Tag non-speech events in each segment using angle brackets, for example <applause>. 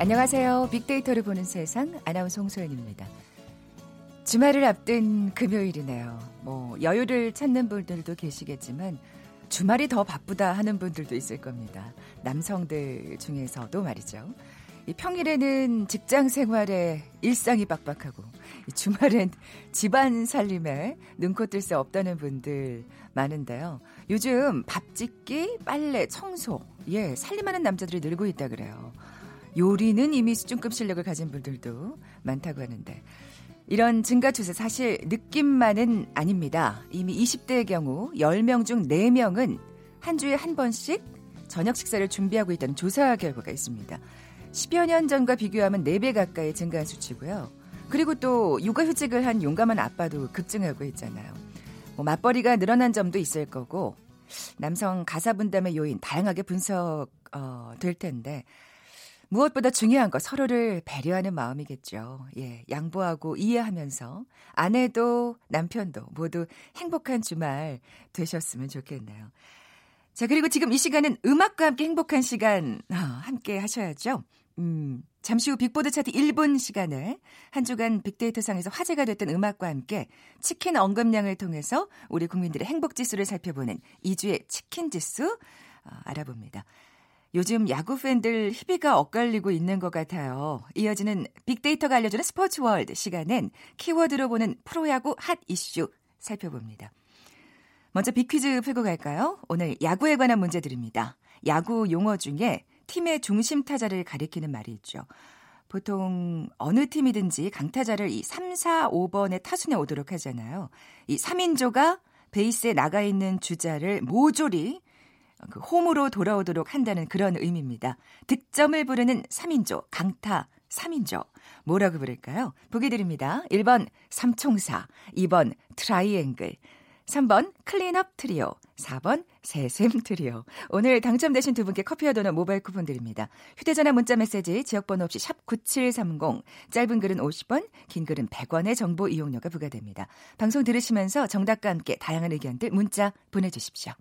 안녕하세요. 빅데이터를 보는 세상 아나운서 홍소연입니다. 주말을 앞둔 금요일이네요. 뭐 여유를 찾는 분들도 계시겠지만 주말이 더 바쁘다 하는 분들도 있을 겁니다. 남성들 중에서도 말이죠. 이 평일에는 직장 생활에 일상이 빡빡하고 주말엔 집안 살림에 눈코 뜰 새 없다는 분들 많은데요. 요즘 밥 짓기, 빨래, 청소, 예, 살림하는 남자들이 늘고 있다 그래요. 요리는 이미 수준급 실력을 가진 분들도 많다고 하는데 이런 증가 추세 사실 느낌만은 아닙니다. 이미 20대의 경우 10명 중 4명은 한 주에 한 번씩 저녁 식사를 준비하고 있다는 조사 결과가 있습니다. 10여 년 전과 비교하면 4배 가까이 증가한 수치고요. 그리고 또 육아휴직을 한 용감한 아빠도 급증하고 있잖아요. 뭐 맞벌이가 늘어난 점도 있을 거고 남성 가사 분담의 요인 다양하게 분석 어, 될 텐데 무엇보다 중요한 거 서로를 배려하는 마음이겠죠. 예, 양보하고 이해하면서 아내도 남편도 모두 행복한 주말 되셨으면 좋겠네요. 자, 그리고 지금 이 시간은 음악과 함께 행복한 시간 어, 함께 하셔야죠. 음, 잠시 후 빅보드 차트 1분 시간에 한 주간 빅데이터상에서 화제가 됐던 음악과 함께 치킨 언급량을 통해서 우리 국민들의 행복 지수를 살펴보는 이 주의 치킨 지수 어, 알아봅니다. 요즘 야구 팬들 희비가 엇갈리고 있는 것 같아요. 이어지는 빅데이터가 알려주는 스포츠 월드 시간엔 키워드로 보는 프로야구 핫 이슈 살펴봅니다. 먼저 빅퀴즈 풀고 갈까요? 오늘 야구에 관한 문제 드립니다. 야구 용어 중에 팀의 중심 타자를 가리키는 말이 있죠. 보통 어느 팀이든지 강타자를 이 3, 4, 5번의 타순에 오도록 하잖아요. 이 3인조가 베이스에 나가 있는 주자를 모조리 그 홈으로 돌아오도록 한다는 그런 의미입니다. 득점을 부르는 3인조, 강타 3인조. 뭐라고 부를까요? 보기 드립니다. 1번 삼총사, 2번 트라이앵글, 3번 클린업 트리오, 4번 새샘 트리오. 오늘 당첨되신 두 분께 커피와 도넛 모바일 쿠폰 드립니다. 휴대전화 문자 메시지 지역번호 없이 샵 9730, 짧은 글은 50원, 긴 글은 100원의 정보 이용료가 부과됩니다. 방송 들으시면서 정답과 함께 다양한 의견들 문자 보내주십시오.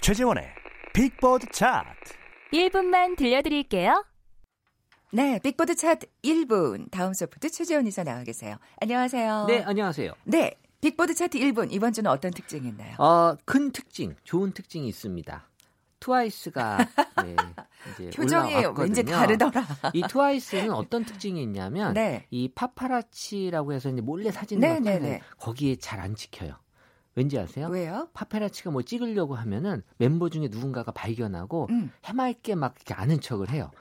최재원의 빅보드 차트 1분만 들려드릴게요. 네, 빅보드 차트 1분. 다음 소프트 최재원 이사 나와 계세요. 안녕하세요. 네, 안녕하세요. 네, 빅보드 차트 1분. 이번 주는 어떤 특징이 있나요? 어, 큰 특징, 좋은 특징이 있습니다. 트와이스가 <laughs> 네, 이제 표정이 올라왔거든요. 왠지 다르더라. 이 트와이스는 어떤 특징이 있냐면 네. 이 파파라치라고 해서 이제 몰래 사진을 네, 막 네, 네. 거기에 잘 안 찍혀요. 왠지 아세요? 왜요? 파파라치가 뭐 찍으려고 하면은 멤버 중에 누군가가 발견하고 음. 해맑게 막 이렇게 아는 척을 해요.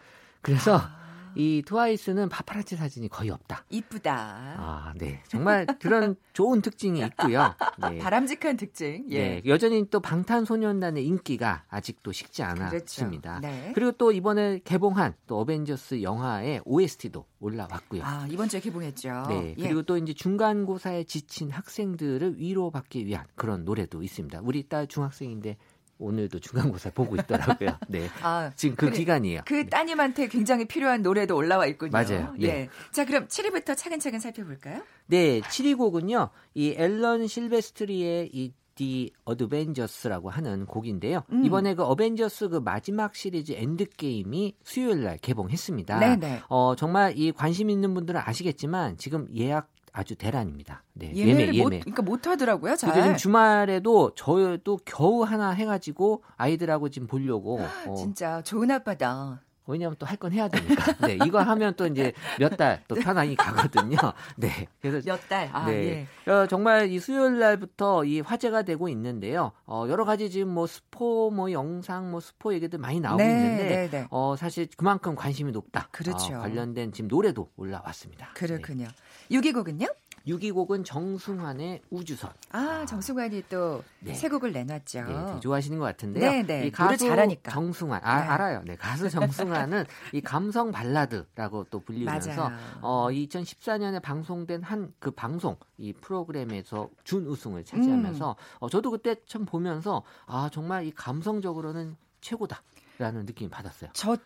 그래서 아. 이 트와이스는 파파라치 사진이 거의 없다. 이쁘다. 아, 네. 정말 그런 좋은 특징이 있고요. 네. <laughs> 바람직한 특징. 예. 네, 여전히 또 방탄소년단의 인기가 아직도 식지 않았습니다. 그렇죠. 네. 그리고 또 이번에 개봉한 또 어벤져스 영화의 OST도 올라왔고요. 아, 이번 주에 개봉했죠. 네, 예. 그리고 또 이제 중간고사에 지친 학생들을 위로받기 위한 그런 노래도 있습니다. 우리 딸 중학생인데 오늘도 중간고사 보고 있더라고요. <laughs> 네, 아, 지금 그 그래. 기간이에요. 그 따님한테 굉장히 필요한 노래도 올라와 있군요. 맞아요. 네. 예. 자, 그럼 7위부터 차근차근 살펴볼까요? 네, 7위 곡은요. 이 앨런 실베스트리의 이 The Avengers라고 하는 곡인데요. 음. 이번에 그 어벤져스 그 마지막 시리즈 엔드 게임이 수요일 날 개봉했습니다. 네네. 어, 정말 이 관심 있는 분들은 아시겠지만 지금 예약 아주 대란입니다. 네, 예매를 예매 못, 예매. 그러니까 못 하더라고요. 잘. 지금 주말에도 저도 겨우 하나 해가지고 아이들하고 지금 보려고. 어, 진짜 좋은 아빠다. 왜냐하면 또 할 건 해야 되니까. 네, 이거 하면 또 이제 몇 달 또 편안히 가거든요. 네, 그래서 몇 달. 아, 네. 예. 어, 정말 이 수요일 날부터 이 화제가 되고 있는데요. 어, 여러 가지 지금 뭐 스포 뭐 영상 뭐 스포 얘기들 많이 나오고 네, 있는데 네, 네. 어, 사실 그만큼 관심이 높다. 그렇죠. 어, 관련된 지금 노래도 올라왔습니다. 그렇군요. 6위 곡은요? 6위 곡은 정승환의 우주선. 아, 정승환이 또 네. 새 곡을 내놨죠. 네, 되게 좋아하시는 것 같은데요. 네, 네. 가수 잘하니까. 정승환, 아, 네. 알아요. 네, 가수 <laughs> 정승환은 이 감성 발라드라고 또 불리면서. 어, 2014년에 방송된 한 그 방송 이 프로그램에서 준 우승을 차지하면서 음. 어, 저도 그때 참 보면서 아 정말 이 감성적으로는 최고다 라는 느낌이 받았어요. 저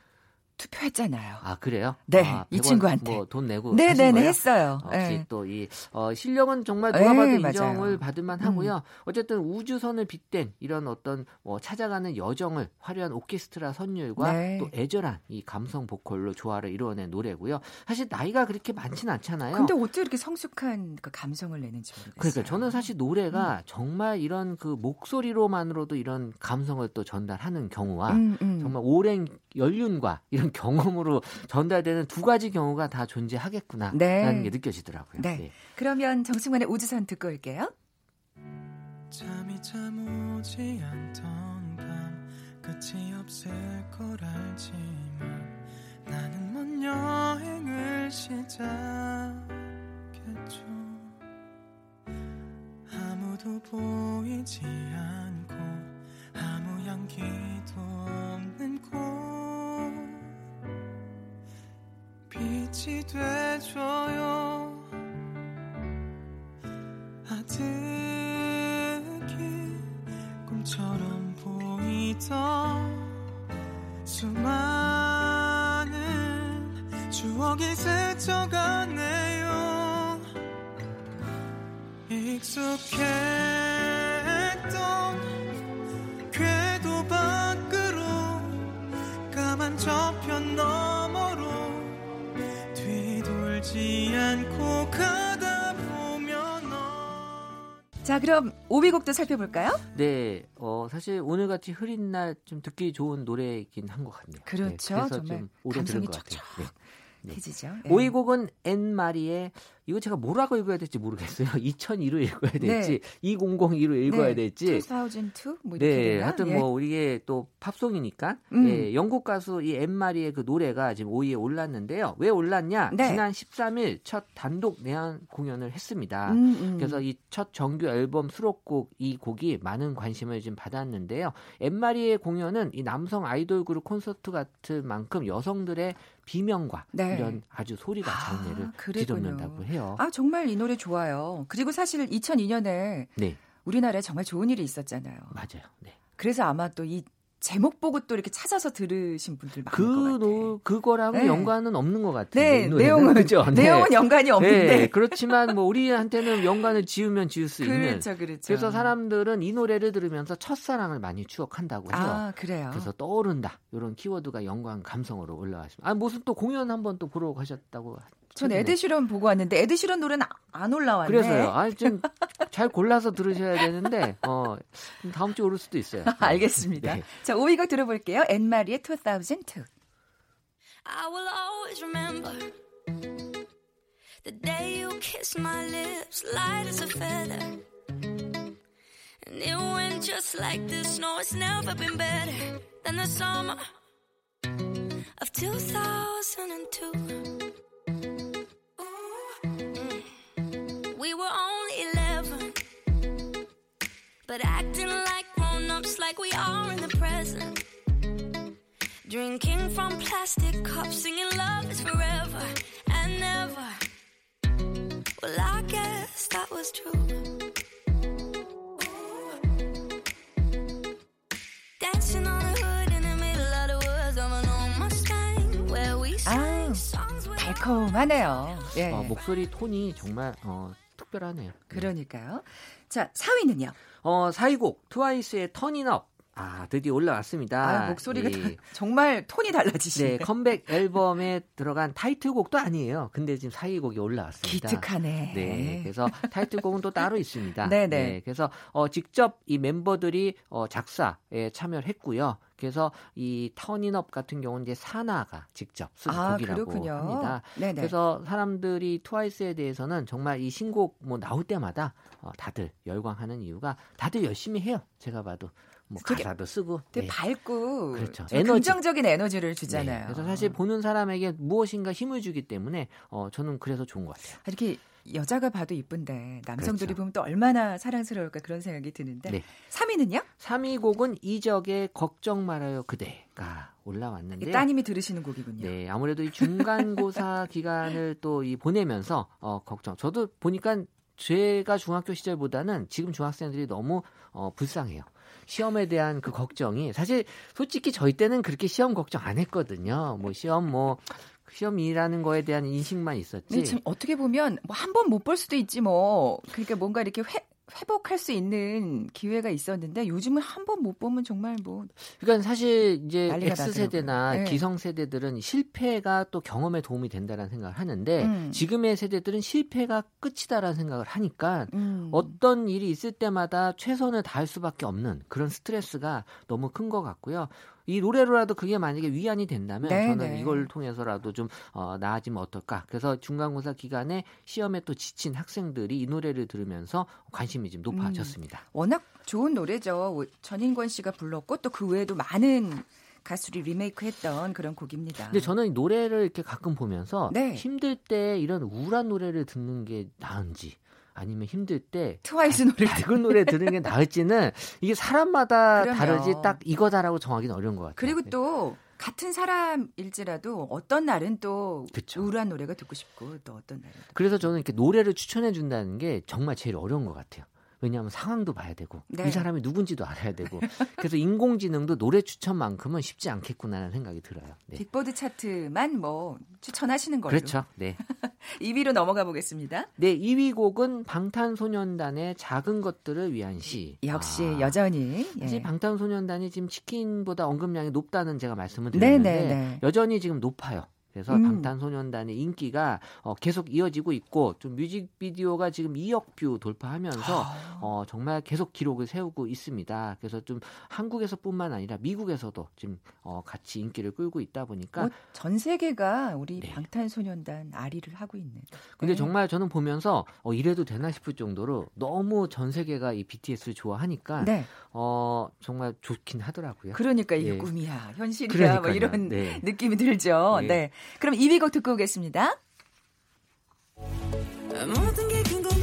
투표했잖아요. 아 그래요? 네, 아, 이 100원 친구한테. 뭐 돈 내고 네네네 하신 거예요? 했어요. 어, 네. 역시 또이 어, 실력은 정말 누가 네, 봐도 맞아요. 인정을 받을 만하고요. 음. 어쨌든 우주선을 빗댄 이런 어떤 뭐 찾아가는 여정을 화려한 오케스트라 선율과 네. 또 애절한 이 감성 보컬로 조화를 이루어낸 노래고요. 사실 나이가 그렇게 많지는 않잖아요. 근데 어떻게 이렇게 성숙한 그 감성을 내는지 모르겠어요. 그러니까 저는 사실 노래가 음. 정말 이런 그 목소리로만으로도 이런 감성을 또 전달하는 경우와 음, 음. 정말 오랜 연륜과 이런 경험으로 전달되는 두 가지 경우가 다 존재하겠구나라는 네. 게 느껴지더라고요. 네. 그러면 정승환의 우주선 듣고 올게요. 잠이 참 오지 않던 밤 끝이 없을 걸 알지만 나는 먼 여행을 시작했죠 아무도 보이지 않고 아무 향기도 없는 곳 빛이 돼줘요. 아득히 꿈처럼 보이던 수많은 추억이 스쳐가네요. 익숙했던 궤도 밖으로 까만 저편 너 자, 그럼 오비곡도 살펴볼까요? 네, 어, 사실 오늘같이 흐린 날 좀 듣기 좋은 노래이긴 한 것 같네요. 그렇죠. 네, 그래서 정말 좀 오래 들은 감성이 것 같아요. 네. 네. 해지죠. 예. 오이 곡은 앤마리의 이거 제가 뭐라고 읽어야 될지 모르겠어요. 2002로 읽어야 될지 2002로 읽어야 네. 될지 2002? 뭐 이렇게 네, 되나? 하여튼 예. 뭐 우리의 또 팝송이니까 음. 예, 영국 가수 이 엠마리의 그 노래가 지금 5위에 올랐는데요. 왜 올랐냐? 네. 지난 13일 첫 단독 내한 공연을 했습니다. 음, 음. 그래서 이 첫 정규 앨범 수록곡 이 곡이 많은 관심을 좀 받았는데요. 엠마리의 공연은 이 남성 아이돌 그룹 콘서트 같은 만큼 여성들의 비명과 네. 이런 아주 소리가 아, 장르를 그랬군요. 뒤덮는다고 해요. 아, 정말 이 노래 좋아요. 그리고 사실 2002년에 네, 우리나라에 정말 좋은 일이 있었잖아요. 맞아요. 네. 그래서 아마 또 이 제목 보고 또 이렇게 찾아서 들으신 분들 많을 그 것 같아요. 노, 그거랑은 네. 연관은 없는 것 같아요. 네. 내용은 그죠? <laughs> 네. 내용은 연관이 없는데. 네, <laughs> 그렇지만 뭐 우리한테는 연관을 지으면 지을 수 있는. 그렇죠, 그렇죠. 그래서 사람들은 이 노래를 들으면서 첫사랑을 많이 추억한다고 해요. 아, 그래요. 그래서 떠오른다. 이런 키워드가 연관 감성으로 올라왔습니다. 아, 무슨 또 공연 한번 또 보러 가셨다고. 전. 에드시런 보고 왔는데 에드시런 노래는 안 올라왔네. 그래서요. 아, 좀잘 골라서 들으셔야 되는데 어, 다음 주에 오를 수도 있어요. 네. 알겠습니다. 네. 자, 5위가 들어볼게요. 앤마리의 2002. I will always remember the day you kissed my lips, light as a feather. And it went just like this. No, it's never been better than the summer of 2002. But acting like grown ups, like we are in the present. Drinking from plastic cups, singing love is forever and never. Well, I guess that was true. Dancing on the hood in the middle of the woods of an old Mustang, where we sang Ah, songs with 달콤하네요. 예. 어, 목소리 톤이 정말 어, 특별하네요. 그러니까요. 자, 4위는요. 어, 4위곡 트와이스의 터닝업. 아, 드디어 올라왔습니다. 아, 목소리가 이- 다- 정말 톤이 달라지시네. 네, 컴백 앨범에 들어간 타이틀곡도 아니에요. 근데 지금 4위곡이 올라왔습니다. 기특하네. 네, 그래서 타이틀곡은 또 따로 있습니다. 네네. <laughs> 그래서 어, 직접 이 멤버들이 어, 작사에 참여를 했고요. 그래서 이 터닝업 같은 경우는 이제 사나가 직접 쓴 아, 곡이라고 그렇군요. 합니다. 네네. 그래서 사람들이 트와이스에 대해서는 정말 이 신곡 뭐 나올 때마다 어, 다들 열광하는 이유가 다들 열심히 해요. 제가 봐도 뭐 가사도 쓰고. 되게 네. 밝고 그렇죠. 좀 에너지. 긍정적인 에너지를 네. 주잖아요. 그래서 사실 보는 사람에게 무엇인가 힘을 주기 때문에 어, 저는 그래서 좋은 것 같아요. 이렇게 여자가 봐도 이쁜데 남성들이 그렇죠. 보면 또 얼마나 사랑스러울까 그런 생각이 드는데 네. 3위는요? 3위 곡은 이적의 걱정 말아요 그대가 올라왔는데 따님이 들으시는 곡이군요. 네, 아무래도 이 중간고사 <laughs> 기간을 또 이 보내면서 어, 걱정. 저도 보니까 제가 중학교 시절보다는 지금 중학생들이 너무 어, 불쌍해요. 시험에 대한 그 걱정이 사실 솔직히 저희 때는 그렇게 시험 걱정 안 했거든요. 뭐 시험 뭐 시험이라는 거에 대한 인식만 있었지. 지금 어떻게 보면 뭐 한 번 못 볼 수도 있지 뭐. 그러니까 뭔가 이렇게 회, 회복할 수 있는 기회가 있었는데 요즘은 한 번 못 보면 정말 뭐 그러니까 사실 이제 X 세대나. 네. 기성 세대들은 실패가 또 경험에 도움이 된다라는 생각을 하는데 음. 지금의 세대들은 실패가 끝이다라는 생각을 하니까 음. 어떤 일이 있을 때마다 최선을 다할 수밖에 없는 그런 스트레스가 너무 큰 것 같고요. 이 노래로라도 그게 만약에 위안이 된다면 네, 저는 네. 이걸 통해서라도 좀 어, 나아지면 어떨까. 그래서 중간고사 기간에 시험에 또 지친 학생들이 이 노래를 들으면서 관심이 좀 높아졌습니다. 워낙 좋은 노래죠. 전인권 씨가 불렀고 또 그 외에도 많은 가수들이 리메이크했던 그런 곡입니다. 근데 저는 이 노래를 이렇게 가끔 보면서 네. 힘들 때 이런 우울한 노래를 듣는 게 나은지 아니면 힘들 때 트와이스 노래를 밝은 노래 들은 게 나을지는 이게 사람마다 그럼요. 다르지 딱 이거다라고 정하기는 어려운 것 같아요. 그리고 네. 또 같은 사람일지라도 어떤 날은 또 그쵸. 우울한 노래가 듣고 싶고 또 어떤 날은 또 그래서 저는 이렇게 노래를 추천해 준다는 게 정말 제일 어려운 것 같아요. 왜냐하면 상황도 봐야 되고 네. 이 사람이 누군지도 알아야 되고 <laughs> 그래서 인공지능도 노래 추천만큼은 쉽지 않겠구나라는 생각이 들어요. 네. 빅보드 차트만 뭐 추천하시는 걸로 그렇죠. 네. <laughs> 2위로 넘어가 보겠습니다. 네, 2위 곡은 방탄소년단의 작은 것들을 위한 시. 역시 아, 여전히 예. 사실 방탄소년단이 지금 치킨보다 언급량이 높다는 제가 말씀을 네, 드렸는데 네, 네. 여전히 지금 높아요. 그래서 음. 방탄소년단의 인기가 어, 계속 이어지고 있고 좀 뮤직비디오가 지금 2억 뷰 돌파하면서 아. 어, 정말 계속 기록을 세우고 있습니다. 그래서 좀 한국에서뿐만 아니라 미국에서도 지금 어, 같이 인기를 끌고 있다 보니까 뭐 전 세계가 우리 네. 방탄소년단 아리를 하고 있는. 근데 네. 정말 저는 보면서 어, 이래도 되나 싶을 정도로 너무 전 세계가 이 BTS를 좋아하니까 네. 어, 정말 좋긴 하더라고요. 그러니까 이게 예. 꿈이야, 현실이야, 뭐 그러니까요. 이런 네. 느낌이 들죠. 네. 네. 그럼 2위 곡 듣고 오겠습니다. 모든 게 궁금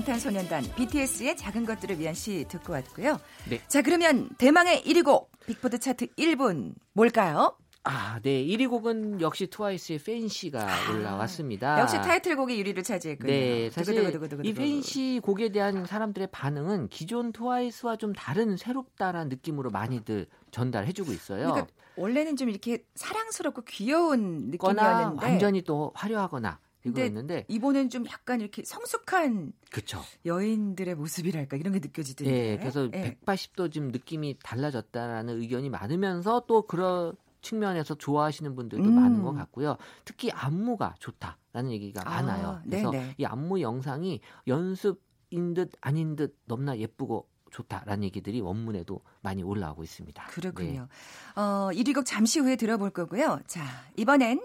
방탄소년단 BTS의 작은 것들을 위한 시 듣고 왔고요. 네. 자, 그러면 대망의 1위 곡 빅보드 차트 1분 뭘까요? 아, 네. 1위 곡은 역시 트와이스의 팬시가 올라왔습니다. 역시 타이틀곡이 1위를 차지했군요. 네, 사실 두구두구두구두구두구. 이 팬시 곡에 대한 사람들의 반응은 기존 트와이스와 좀 다른 새롭다라는 느낌으로 많이들 전달해주고 있어요. 그러니까 원래는 좀 이렇게 사랑스럽고 귀여운 느낌이었는데 완전히 또 화려하거나 근데 이거였는데 이번엔 좀 약간 이렇게 성숙한 그쵸. 여인들의 모습이랄까 이런 게 느껴지던데. 예, 그래서 예. 180도 지금 느낌이 달라졌다라는 의견이 많으면서 또 그런 측면에서 좋아하시는 분들도 음. 많은 것 같고요. 특히 안무가 좋다라는 얘기가 아, 많아요. 그래서 네네. 이 안무 영상이 연습인 듯 아닌 듯 너무나 예쁘고 좋다라는 얘기들이 원문에도 많이 올라오고 있습니다. 그렇군요. 어, 1위 곡 잠시 후에 들어볼 거고요. 자, 이번엔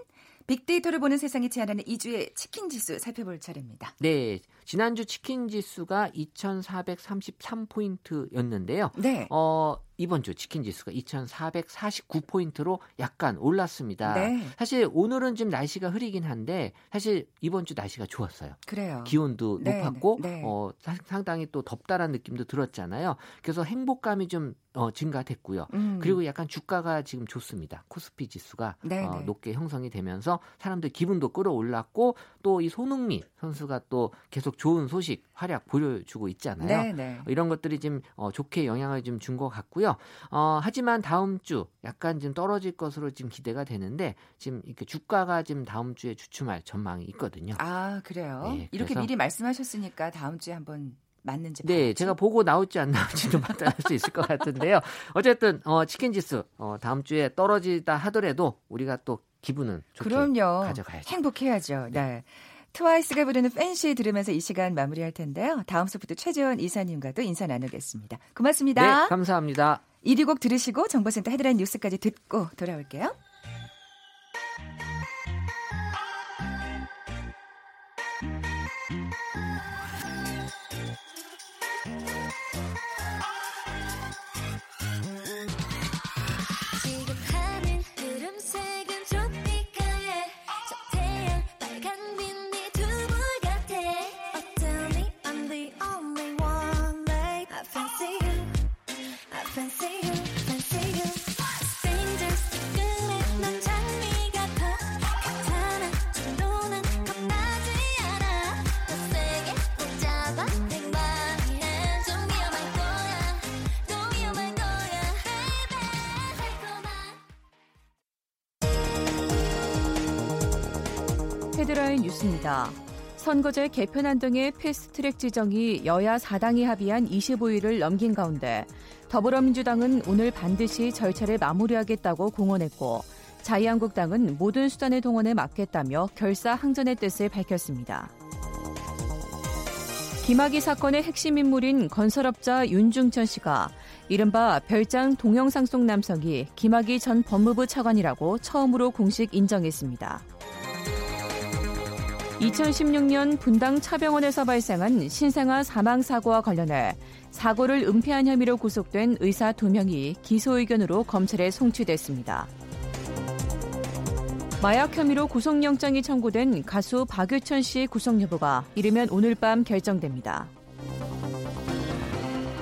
빅데이터를 보는 세상이 제안하는 2주의 치킨 지수 살펴볼 차례입니다. 네, 지난주 치킨 지수가 2,433포인트였는데요. 네. 어, 이번 주 치킨 지수가 2,449포인트로 약간 올랐습니다. 네. 사실 오늘은 좀 날씨가 흐리긴 한데 사실 이번 주 날씨가 좋았어요. 그래요. 기온도 네, 높았고 네, 네. 어, 사- 상당히 또 덥다라는 느낌도 들었잖아요. 그래서 행복감이 좀 어, 증가됐고요. 음. 그리고 약간 주가가 지금 좋습니다. 코스피 지수가 네, 어, 네. 높게 형성이 되면서 사람들 기분도 끌어올랐고 또 이 손흥민 선수가 또 계속 좋은 소식 활약 보여주고 있잖아요. 네, 네. 이런 것들이 좀 어, 좋게 영향을 좀 준 것 같고요. 어, 하지만 다음 주 약간 좀 떨어질 것으로 지금 기대가 되는데 지금 이렇게 주가가 지금 다음 주에 주춤할 전망이 있거든요. 아, 그래요. 네, 이렇게 미리 말씀하셨으니까 다음 주에 한번 맞는지 네, 봐야지. 제가 보고 나올지 안 나올지 좀 <laughs> 판단할 수 있을 것 같은데요. 어쨌든 어, 치킨 지수 어, 다음 주에 떨어지다 하더라도 우리가 또 기분은 좋게 그럼요. 가져가야죠. 행복해야죠. 네. 트와이스가 부르는 팬시 들으면서 이 시간 마무리할 텐데요. 다음 소프트 최재원 이사님과도 인사 나누겠습니다. 고맙습니다. 네, 감사합니다. 1위 곡 들으시고 정보센터 헤드라인 뉴스까지 듣고 돌아올게요. 선거제 개편안 등의 패스트트랙 지정이 여야 4당이 합의한 25일을 넘긴 가운데 더불어민주당은 오늘 반드시 절차를 마무리하겠다고 공언했고 자유한국당은 모든 수단의 동원에 맞겠다며 결사 항전의 뜻을 밝혔습니다. 김학의 사건의 핵심 인물인 건설업자 윤중천 씨가 이른바 별장 동영상 속 남성이 김학의 전 법무부 차관이라고 처음으로 공식 인정했습니다. 2016년 분당 차병원에서 발생한 신생아 사망 사고와 관련해 사고를 은폐한 혐의로 구속된 의사 2명이 기소 의견으로 검찰에 송치됐습니다. 마약 혐의로 구속영장이 청구된 가수 박유천 씨의 구속 여부가 이르면 오늘 밤 결정됩니다.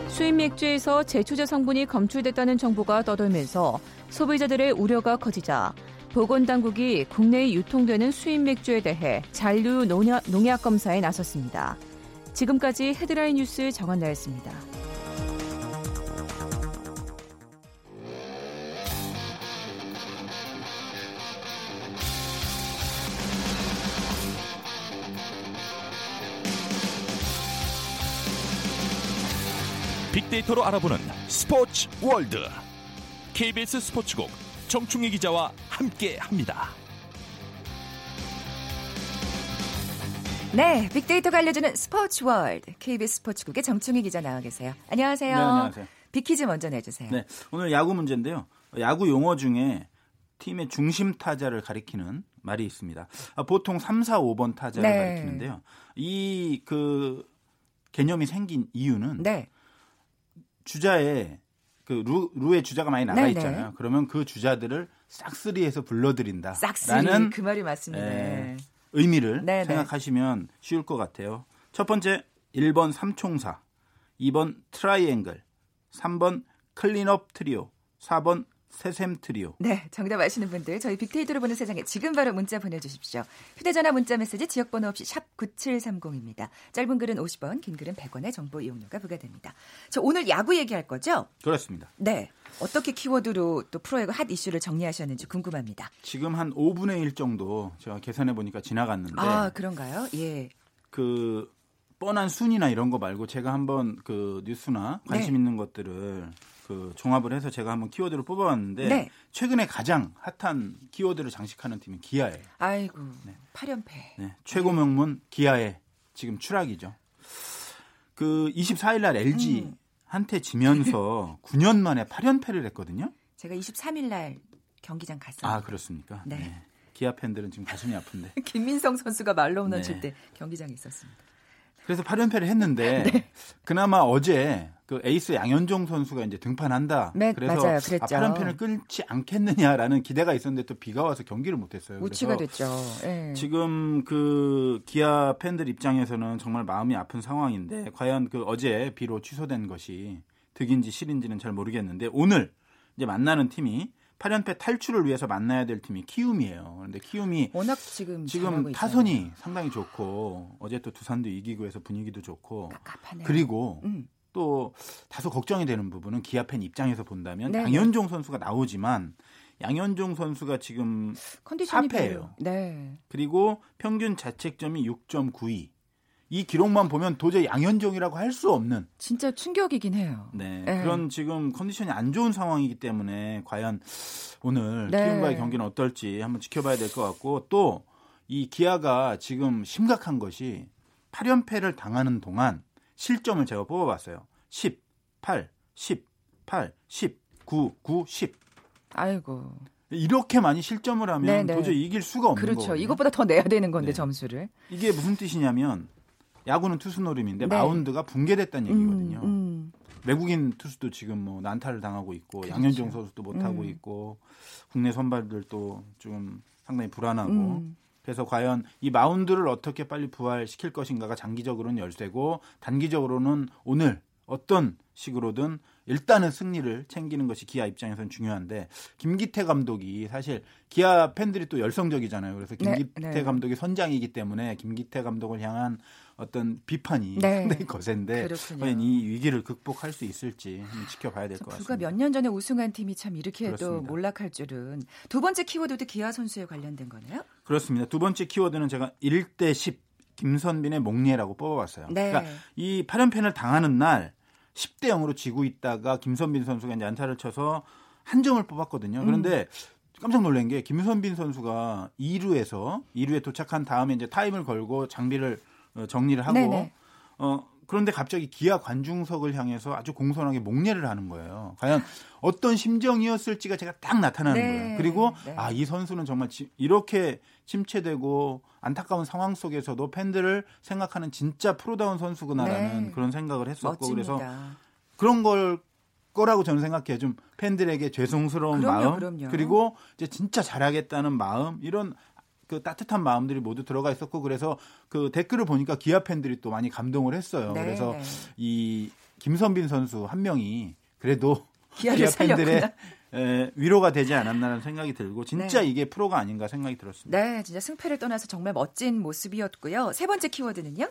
수입 맥주에서 제초제 성분이 검출됐다는 정보가 떠돌면서 소비자들의 우려가 커지자 보건당국이 국내에 유통되는 수입 맥주에 대해 잔류 농약, 농약 검사에 나섰습니다. 지금까지 헤드라인 뉴스 정한나였습니다. 빅데이터로 알아보는 스포츠 월드 KBS 스포츠국 정충희 기자와 함께합니다. 네, 빅데이터가 알려주는 스포츠 월드 KBS 스포츠국의 정충희 기자 나와 계세요. 안녕하세요. 네, 안녕하세요. 빅퀴즈 먼저 내주세요. 네, 오늘 야구 문제인데요. 야구 용어 중에 팀의 중심 타자를 가리키는 말이 있습니다. 아, 보통 3, 4, 5번 타자를 네. 가리키는데요. 이 그 개념이 생긴 이유는 네. 주자에 그 루, 루에 주자가 많이 나가 네, 있잖아요. 네. 그러면 그 주자들을 싹쓸이해서 불러들인다. 싹쓸이 그 말이 맞습니다. 예, 의미를 네, 네. 생각하시면 쉬울 것 같아요. 첫 번째 1번 삼총사, 2번 트라이앵글, 3번 클린업 트리오, 4번 새샘 트리오. 네, 정답 아시는 분들 저희 빅데이터로 보는 세상에 지금 바로 문자 보내주십시오. 휴대전화 문자 메시지 지역번호 없이 샵 9730입니다. 짧은 글은 50원, 긴 글은 100원의 정보 이용료가 부과됩니다. 저 오늘 야구 얘기할 거죠? 그렇습니다. 네. 어떻게 키워드로 또 프로야구 핫 이슈를 정리하셨는지 궁금합니다. 지금 한 5분의 1 정도 제가 계산해 보니까 지나갔는데 아, 그런가요? 예. 그 뻔한 순위나 이런 거 말고 제가 한번 그 뉴스나 관심 네. 있는 것들을 그 종합을 해서 제가 한번 키워드를 뽑아봤는데 네. 최근에 가장 핫한 키워드를 장식하는 팀이 기아예요. 아이고, 8연패. 네, 최고 명문 기아의 지금 추락이죠. 그 24일 날 LG 음. 한테 지면서 <laughs> 9년 만에 8연패를 했거든요. 제가 23일 날 경기장 갔어요. 아 그렇습니까? 네. 기아 팬들은 지금 가슴이 아픈데. <laughs> 김민성 선수가 말로 홈런 네. 칠때 경기장에 있었습니다. 그래서 8연패를 했는데 <laughs> 네. 그나마 어제 그 에이스 양현종 선수가 이제 등판한다. 네, 그래서 맞아요. 그랬죠. 아, 8연패를 끊지 않겠느냐라는 기대가 있었는데 또 비가 와서 경기를 못했어요. 우치가 됐죠. 예. 지금 그 기아 팬들 입장에서는 정말 마음이 아픈 상황인데 과연 그 어제 비로 취소된 것이 득인지 실인지는 잘 모르겠는데 오늘 이제 만나는 팀이 8연패 탈출을 위해서 만나야 될 팀이 키움이에요. 그런데 키움이 워낙 지금 지금. 타선이 상당히 좋고 어제 또 두산도 이기고 해서 분위기도 좋고 깝깝하네요. 그리고 음. 또 다소 걱정이 되는 부분은 기아 팬 입장에서 본다면 네네. 양현종 선수가 나오지만 양현종 선수가 지금 컨디션이 4패예요. 별로- 네. 그리고 평균 자책점이 6.92. 이 기록만 보면 도저히 양현종이라고 할 수 없는 진짜 충격이긴 해요. 네, 네. 그런 지금 컨디션이 안 좋은 상황이기 때문에 과연 오늘 네. 키움과의 경기는 어떨지 한번 지켜봐야 될 것 같고 또 이 기아가 지금 심각한 것이 8연패를 당하는 동안 실점을 제가 뽑아봤어요. 10, 8, 10, 8, 10, 9, 9, 10 아이고. 이렇게 많이 실점을 하면 네, 네. 도저히 이길 수가 없는 그렇죠. 거거든요. 이것보다 더 내야 되는 건데 네. 점수를. 이게 무슨 뜻이냐면 야구는 투수 노림인데 네. 마운드가 붕괴됐다는 얘기거든요. 음, 음. 외국인 투수도 지금 뭐 난타를 당하고 있고 그렇죠. 양현종 선수도 못 하고 음. 있고 국내 선발들도 좀 상당히 불안하고 음. 그래서 과연 이 마운드를 어떻게 빨리 부활시킬 것인가가 장기적으로는 열쇠고 단기적으로는 오늘 어떤 식으로든 일단은 승리를 챙기는 것이 기아 입장에서는 중요한데 김기태 감독이 사실 기아 팬들이 또 열성적이잖아요. 그래서 네, 김기태 네. 감독이 선장이기 때문에 김기태 감독을 향한 어떤 비판이 네. 상당히 거센데. 과연 이 위기를 극복할 수 있을지 지켜봐야 될것 불과 같습니다. 몇년 전에 우승한 팀이 참 이렇게 도 그렇습니다. 몰락할 줄은 두 번째 키워드도 기아 선수에 관련된 거네요. 그렇습니다. 두 번째 키워드는 제가 1대 10 김선빈의 몽리라고 뽑아봤어요. 네. 그러니까 이 8연패를 당하는 날 10대 0으로 지고 있다가 김선빈 선수가 이제 안타를 쳐서 한 점을 뽑았거든요. 그런데 깜짝 놀란 게 김선빈 선수가 2루에서 2루에 도착한 다음에 이제 타임을 걸고 장비를 어, 정리를 하고 네네. 어 그런데 갑자기 기아 관중석을 향해서 아주 공손하게 목례를 하는 거예요. 과연 어떤 심정이었을지가 제가 딱 나타나는 네. 거예요. 그리고 네. 아 이 선수는 정말 지- 이렇게 침체되고 안타까운 상황 속에서도 팬들을 생각하는 진짜 프로다운 선수구나라는 네. 그런 생각을 했었고 멋집니다. 그래서 그런 걸 거라고 저는 생각해요. 좀 팬들에게 죄송스러운 그럼요, 마음 그럼요. 그리고 이제 진짜 잘하겠다는 마음 이런 그 따뜻한 마음들이 모두 들어가 있었고 그래서 그 댓글을 보니까 기아 팬들이 또 많이 감동을 했어요. 네, 그래서 네. 이 김선빈 선수 한 명이 그래도 기아. 팬들의 에, 위로가 되지 않았나라는 생각이 들고 진짜 네. 이게 프로가 아닌가 생각이 들었습니다. 네, 진짜 승패를 떠나서 정말 멋진 모습이었고요. 세 번째 키워드는요?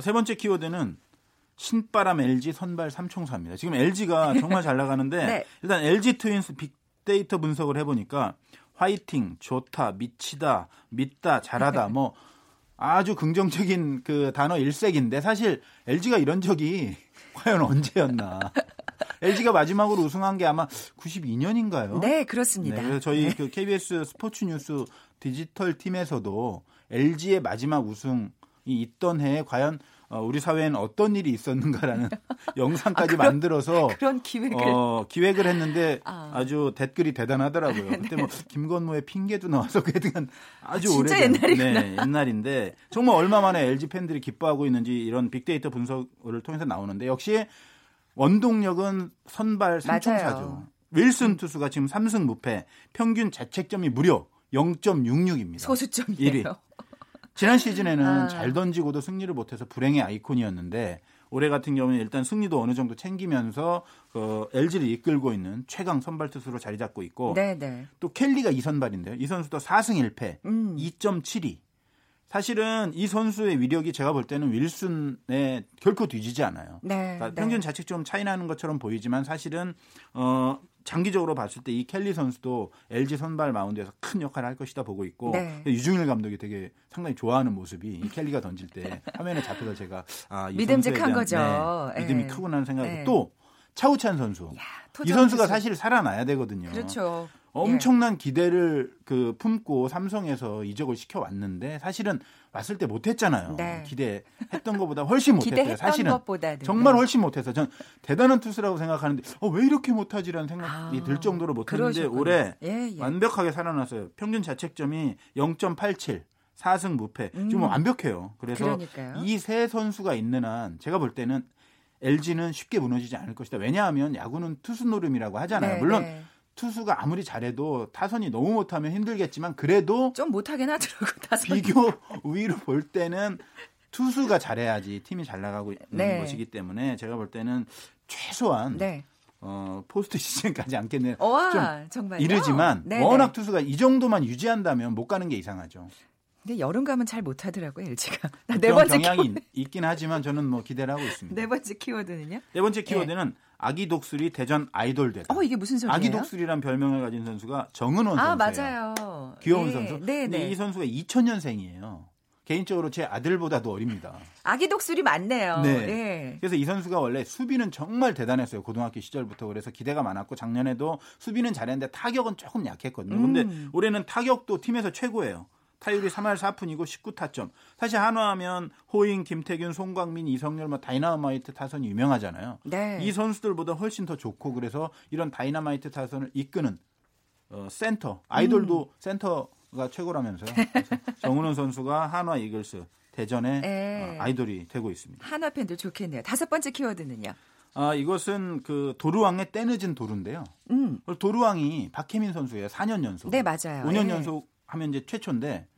세 번째 키워드는 신바람 LG 선발 삼총사입니다. 지금 LG가 정말 잘 나가는데 <laughs> 네. 일단 LG 트윈스 빅데이터 분석을 해보니까 화이팅, 좋다, 미치다, 믿다, 잘하다 <laughs> 뭐 아주 긍정적인 그 단어 일색인데 사실 LG가 이런 적이 <laughs> 과연 언제였나? LG가 마지막으로 우승한 게 아마 92년인가요? 네, 그렇습니다. 네, 저희 그 KBS 스포츠 뉴스 디지털 팀에서도 LG의 마지막 우승이 있던 해에 과연 어, 우리 사회에는 어떤 일이 있었는가라는 <laughs> 영상까지 아, 그런- 만들어서 그런 기획을 어, 기획을 했는데 아. 아. 주 댓글이 대단하더라고요. 그때 뭐 김건모의 핑계도 나와서 그간 아주 아, 오래된. 네, 옛날인데 정말 얼마 만에 LG 팬들이 기뻐하고 있는지 이런 빅데이터 분석을 통해서 나오는데 역시 원동력은 선발 삼총사죠. 맞아요. 윌슨 투수가 지금 3승 무패, 평균 자책점이 무려 0.66입니다. 소수점이에요. 지난 시즌에는 아. 잘 던지고도 승리를 못해서 불행의 아이콘이었는데 올해 같은 경우는 일단 승리도 어느 정도 챙기면서 그 LG를 이끌고 있는 최강 선발 투수로 자리 잡고 있고 네, 네. 또 켈리가 이 선발인데요. 이 선수도 4승 1패, 음. 2.72. 사실은 이 선수의 위력이 제가 볼 때는 윌슨에 결코 뒤지지 않아요. 네. 그러니까 네. 평균 자책점 차이 나는 것처럼 보이지만 사실은 어 장기적으로 봤을 때 이 켈리 선수도 LG 선발 마운드에서 큰 역할을 할 것이다 보고 있고 네. 유중일 감독이 되게 상당히 좋아하는 모습이 이 켈리가 던질 때 <laughs> 화면에 잡혀서 제가 아, 이 믿음직한 거죠. 네, 믿음이 예. 크구나는 생각이 네. 또 차우찬 선수 이 토종 선수가. 사실 살아나야 되거든요. 그렇죠. 엄청난 기대를 그 품고 삼성에서 이적을 시켜 왔는데 사실은 왔을 때 못했잖아요. 네. 기대했던 것보다 훨씬 <laughs> 못했어요. 사실은 것보다는 정말 네. 훨씬 못해서 전 대단한 투수라고 생각하는데 어, 왜 이렇게 못하지라는 생각이 아, 들 정도로 못했는데. 올해 예, 예. 완벽하게 살아났어요. 평균 자책점이 0.87. 4승 무패. 음. 지금 완벽해요. 그래서. 이 세 선수가 있는 한 제가 볼 때는 LG는 쉽게 무너지지 않을 것이다. 왜냐하면 야구는 투수 노름이라고 하잖아요. 네, 물론 네. 투수가 아무리 잘해도 타선이 너무 못하면 힘들겠지만 그래도 좀 못하긴 하더라고 <laughs> 다섯 비교 우위로 볼 때는 투수가 잘해야지 팀이 잘 나가고 있는 네. 것이기 때문에 제가 볼 때는 최소한 네. 어, 포스트 시즌까지 않겠네요. 와 좀 정말 이르지만 네, 워낙 네. 투수가 이 정도만 유지한다면 못 가는 게 이상하죠. 근데 여름 가면 잘 못하더라고요 LG가. <laughs> 네 번째 경향이 키워드. 있- 있긴 하지만 저는 뭐 기대를 하고 있습니다. <laughs> 네 번째 키워드는요? 네 번째 키워드는 아기 독수리 대전 아이돌 대다. 어 이게 무슨 소리예요? 아기 독수리란 별명을 가진 선수가 정은원 아 선수예요. 맞아요. 귀여운 예, 선수. 네, 근데 네. 이 선수가 2000년생이에요. 개인적으로 제 아들보다도 어립니다. 아기 독수리 많네요. 네. 예. 그래서 이 선수가 원래 수비는 정말 대단했어요. 고등학교 시절부터 그래서 기대가 많았고 작년에도 수비는 잘했는데 타격은 조금 약했거든요. 근데 음. 올해는 타격도 팀에서 최고예요. 타율이 3할 4푼이고 19타점. 사실 한화하면 호잉, 김태균, 송광민, 이성열, 뭐 다이나마이트 타선이 유명하잖아요. 네. 이 선수들보다 훨씬 더 좋고 그래서 이런 다이나마이트 타선을 이끄는 어, 센터 아이돌도 음. 센터가 최고라면서요. <laughs> 정은원 선수가 한화 이글스 대전의 네. 어, 아이돌이 되고 있습니다. 한화 팬들 좋겠네요. 다섯 번째 키워드는요. 아 이것은 그 도루왕의 때늦은 도루인데요. 음. 도루왕이 박혜민 선수예요. 4년 연속. 네, 맞아요. 5년 예. 연속 하면 이제 최초인데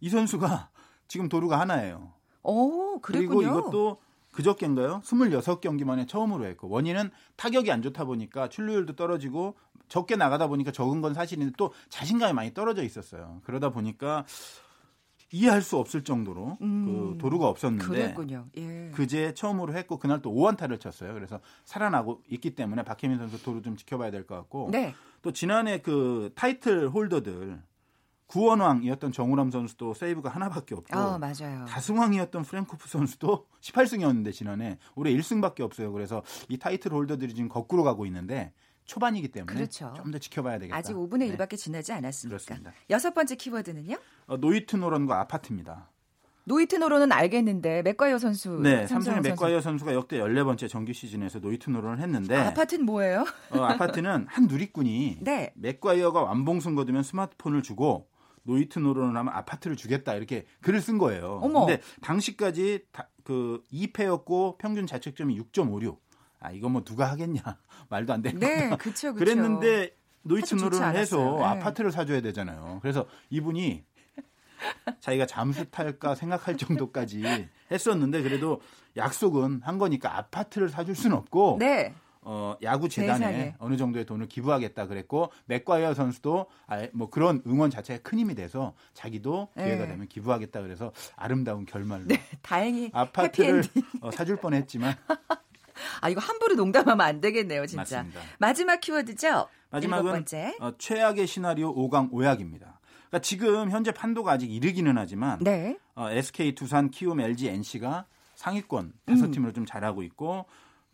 이 선수가 지금 도루가 하나예요. 오, 그랬군요. 그리고 이것도 그저께인가요? 26경기 만에 처음으로 했고 원인은 타격이 안 좋다 보니까 출루율도 떨어지고 적게 나가다 보니까 적은 건 사실인데 또 자신감이 많이 떨어져 있었어요. 그러다 보니까 이해할 수 없을 정도로 음. 그 도루가 없었는데 그랬군요. 예. 그제 처음으로 했고 그날 또 5안타를 쳤어요. 그래서 살아나고 있기 때문에 박혜민 선수 도루 좀 지켜봐야 될 것 같고 네. 또 지난해 그 타이틀 홀더들 구원왕이었던 정우람 선수도 세이브가 하나밖에 없고 어, 맞아요. 다승왕이었던 프랭코프 선수도 <laughs> 18승이었는데 지난해 올해 1승밖에 없어요. 그래서 이 타이틀 홀더들이 지금 거꾸로 가고 있는데 초반이기 때문에 그렇죠. 좀 더 지켜봐야 되겠다. 아직 5분의 네. 1밖에 지나지 않았으니까. 그렇습니다. 여섯 번째 키워드는요? 어, 노이트 노런과 아파트입니다. 노이트노로는 알겠는데 맥과이어 선수. 네, 삼성의 삼성의 선수. 맥과이어 선수 가 역대 14번째 정규 시즌에서 노이트 노런을 했는데 아, 아파트는 뭐예요? 어, 아파트는 한 누리꾼이 <laughs> 네. 맥과이어가 완봉승 거두면 스마트폰을 주고 노이트 노런을 하면 아파트를 주겠다 이렇게 글을 쓴 거예요. 어머. 근데 당시까지 다, 그 2패였고 평균 자책점이 6.56. 아 이거 뭐 누가 하겠냐 <laughs> 말도 안 되는 네. 그쵸, 그쵸. 그랬는데 노이트 노런을 해서. 네. 아파트를 사줘야 되잖아요. 그래서 이분이 자기가 잠수 탈까 생각할 정도까지 <laughs> 했었는데 그래도 약속은 한 거니까 아파트를 사줄 수는 없고 네. 어, 야구 재단에. 어느 정도의 돈을 기부하겠다 그랬고 맥과이어 선수도 아예 뭐 그런 응원 자체가 큰 힘이 돼서 자기도 기회가 네. 되면 기부하겠다 그래서 아름다운 결말로 다행히 아파트를. 어, 사줄 뻔했지만 <laughs> 아, 이거 함부로 농담하면 안 되겠네요, 진짜. 맞습니다. 마지막 키워드죠? 마지막은 번째. 어, 최악의 시나리오 5강 5약입니다. 그러니까 지금 현재 판도가 아직 이르기는 하지만 네. 어, SK, 두산, 키움, LG, NC가 상위권 다섯 음. 팀으로 좀 잘하고 있고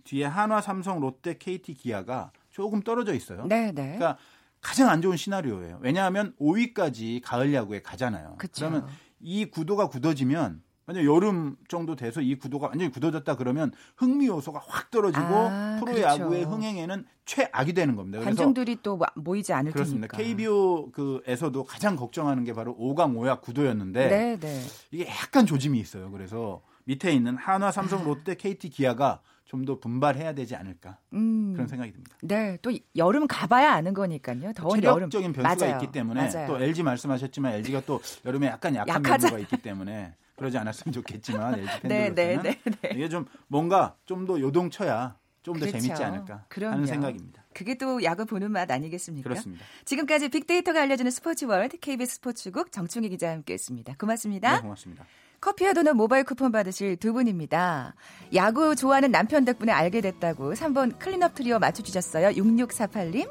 뒤에 한화, 삼성, 롯데, KT, 기아가 조금 떨어져 있어요. 네, 네. 그러니까 가장 안 좋은 시나리오예요. 왜냐하면 5위까지 가을 야구에 가잖아요. 그쵸. 러면 이 구도가 굳어지면 만약 여름 정도 돼서 이 구도가 완전히 굳어졌다 그러면 흥미 요소가 확 떨어지고 아, 프로 그렇죠. 야구의 흥행에는 최악이 되는 겁니다. 관중들이 또 모- 모이지 않을 그렇습니다. 테니까. KBO 그에서도 가장 걱정하는 게 바로 5강 5약 구도였는데 네, 네. 이게 약간 조짐이 있어요. 그래서 밑에 있는 한화, 아. 삼성, 롯데, KT, 기아가 좀 더 분발해야 되지 않을까 음. 그런 생각이 듭니다. 네, 또 여름 가봐야 아는 거니까요. 더운 여름. 체력적인 변수가 맞아요. 있기 때문에 맞아요. 또 LG 말씀하셨지만 LG가 또 여름에 약간 약한 약하자. 면모가 있기 때문에 그러지 않았으면 좋겠지만 LG <laughs> 네, 팬들로서는 네, 네, 네. 이게 좀 뭔가 좀 더 요동쳐야 좀더 그렇죠. 재밌지 않을까 그럼요. 하는 생각입니다. 그게 또 야구 보는 맛 아니겠습니까? 그렇습니다. 지금까지 빅데이터가 알려주는 스포츠 월드 KBS 스포츠국 정충희 기자와 함께했습니다. 고맙습니다. 네, 고맙습니다. 커피와 도넛 모바일 쿠폰 받으실 두 분입니다. 야구 좋아하는 남편 덕분에 알게 됐다고 3번 클린업 트리오 맞춰주셨어요. 6648님.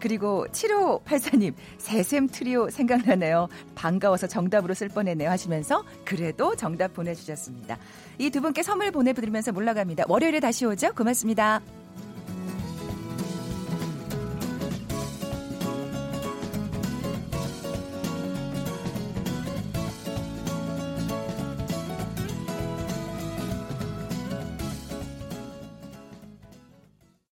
그리고 7584님, 새샘 트리오 생각나네요. 반가워서 정답으로 쓸 뻔했네요 하시면서 그래도 정답 보내주셨습니다. 이 두 분께 선물 보내드리면서 물러갑니다. 월요일에 다시 오죠. 고맙습니다.